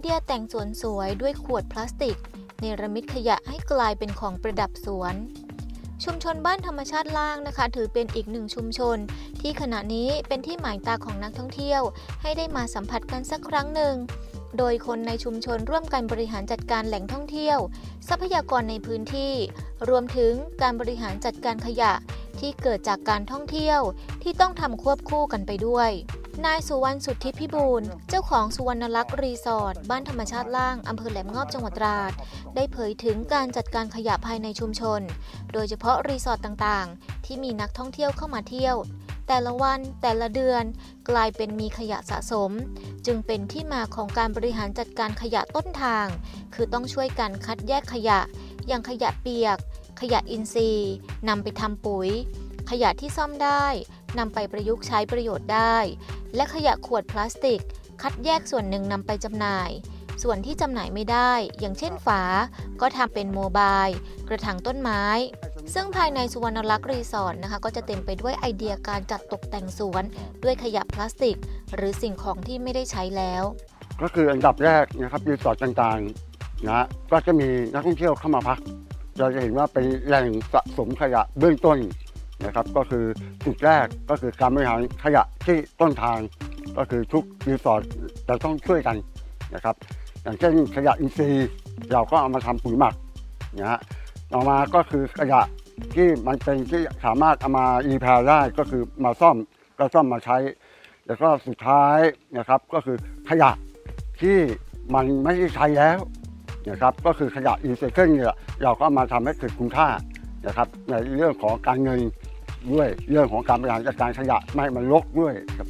เดียแต่งสวนสวยด้วยขวดพลาสติก เนรมิตขยะให้กลายเป็นของประดับสวน ชุมชนบ้านธรรมชาติล่างนะคะ ถือเป็นอีกหนึ่งชุมชน ที่ขณะนี้เป็นที่หมายตาของนักท่องเที่ยว ให้ได้มาสัมผัสกันสักครั้งหนึ่งโดยคนในชุมชนร่วมกันบริหารจัดการแหล่งท่องเที่ยว ทรัพยากรในพื้นที่ รวมถึงการบริหารจัดการขยะ ที่เกิดจากการท่องเที่ยวที่ต้องทำควบคู่กันไปด้วย นายสุวรรณสุทธิพิบูลเจ้าของสุวรรณลักษ์รีสอร์ทบ้านธรรมชาติล่างอำเภอแหลมงอบจังหวัดตราด ได้เผยถึงการจัดการขยะภายในชุมชน โดยเฉพาะรีสอร์ทต่างๆ ที่มีนักท่องเที่ยวเข้ามาเที่ยวแต่ละวันแต่ละเดือนกลายเป็นมีขยะสะสม จึงเป็นที่มาของการบริหารจัดการขยะต้นทาง คือต้องช่วยกันคัดแยกขยะ อย่างขยะเปียก ขยะอินทรีย์นำไปทำปุ๋ย ขยะที่ซ่อมได้นำไปประยุกต์ใช้ประโยชน์ได้ และขยะขวดพลาสติก คัดแยกส่วนหนึ่งนำไปจำหน่าย ส่วนที่จำหน่ายไม่ได้ อย่างเช่นฝา ก็ทำเป็นโมบาย กระถางต้นไม้ ซึ่งภายในสุวรรณลักษ์รีสอร์ทนะคะ ก็จะเต็มไปด้วยไอเดียการจัดตกแต่งสวน ด้วยขยะพลาสติก หรือสิ่งของที่ไม่ได้ใช้แล้ว ก็คืออันดับแรกนะครับรีสอร์ทต่างๆนะก็จะมีนักท่องเที่ยวเข้ามาพัก เราจะเห็นว่าเป็นแหล่งสะสมขยะเบื้องต้นนะครับ ก็คือจุดแรกก็คือการบริหารขยะที่ต้นทาง ก็คือทุกรีสอร์ทจะต้องช่วยกันนะครับ อย่างเช่นขยะอินทรีย์เราก็เอามาทำปุ๋ยหมักนะฮะต่อมาก็คือขยะที่มันเป็นที่สามารถเอามารีแพร์ได้ก็คือมาซ่อมก็ซ่อมมาใช้ แล้วก็สุดท้ายนะครับก็คือขยะที่มันไม่ได้ใช้แล้ว นะครับก็คือขยะรีไซเคิลเนี่ยเราก็มาทำให้เกิดคุณค่านะครับในเรื่องของการเงินด้วยเรื่องของการบริหารจัดการขยะไม่มันลกด้วยครับ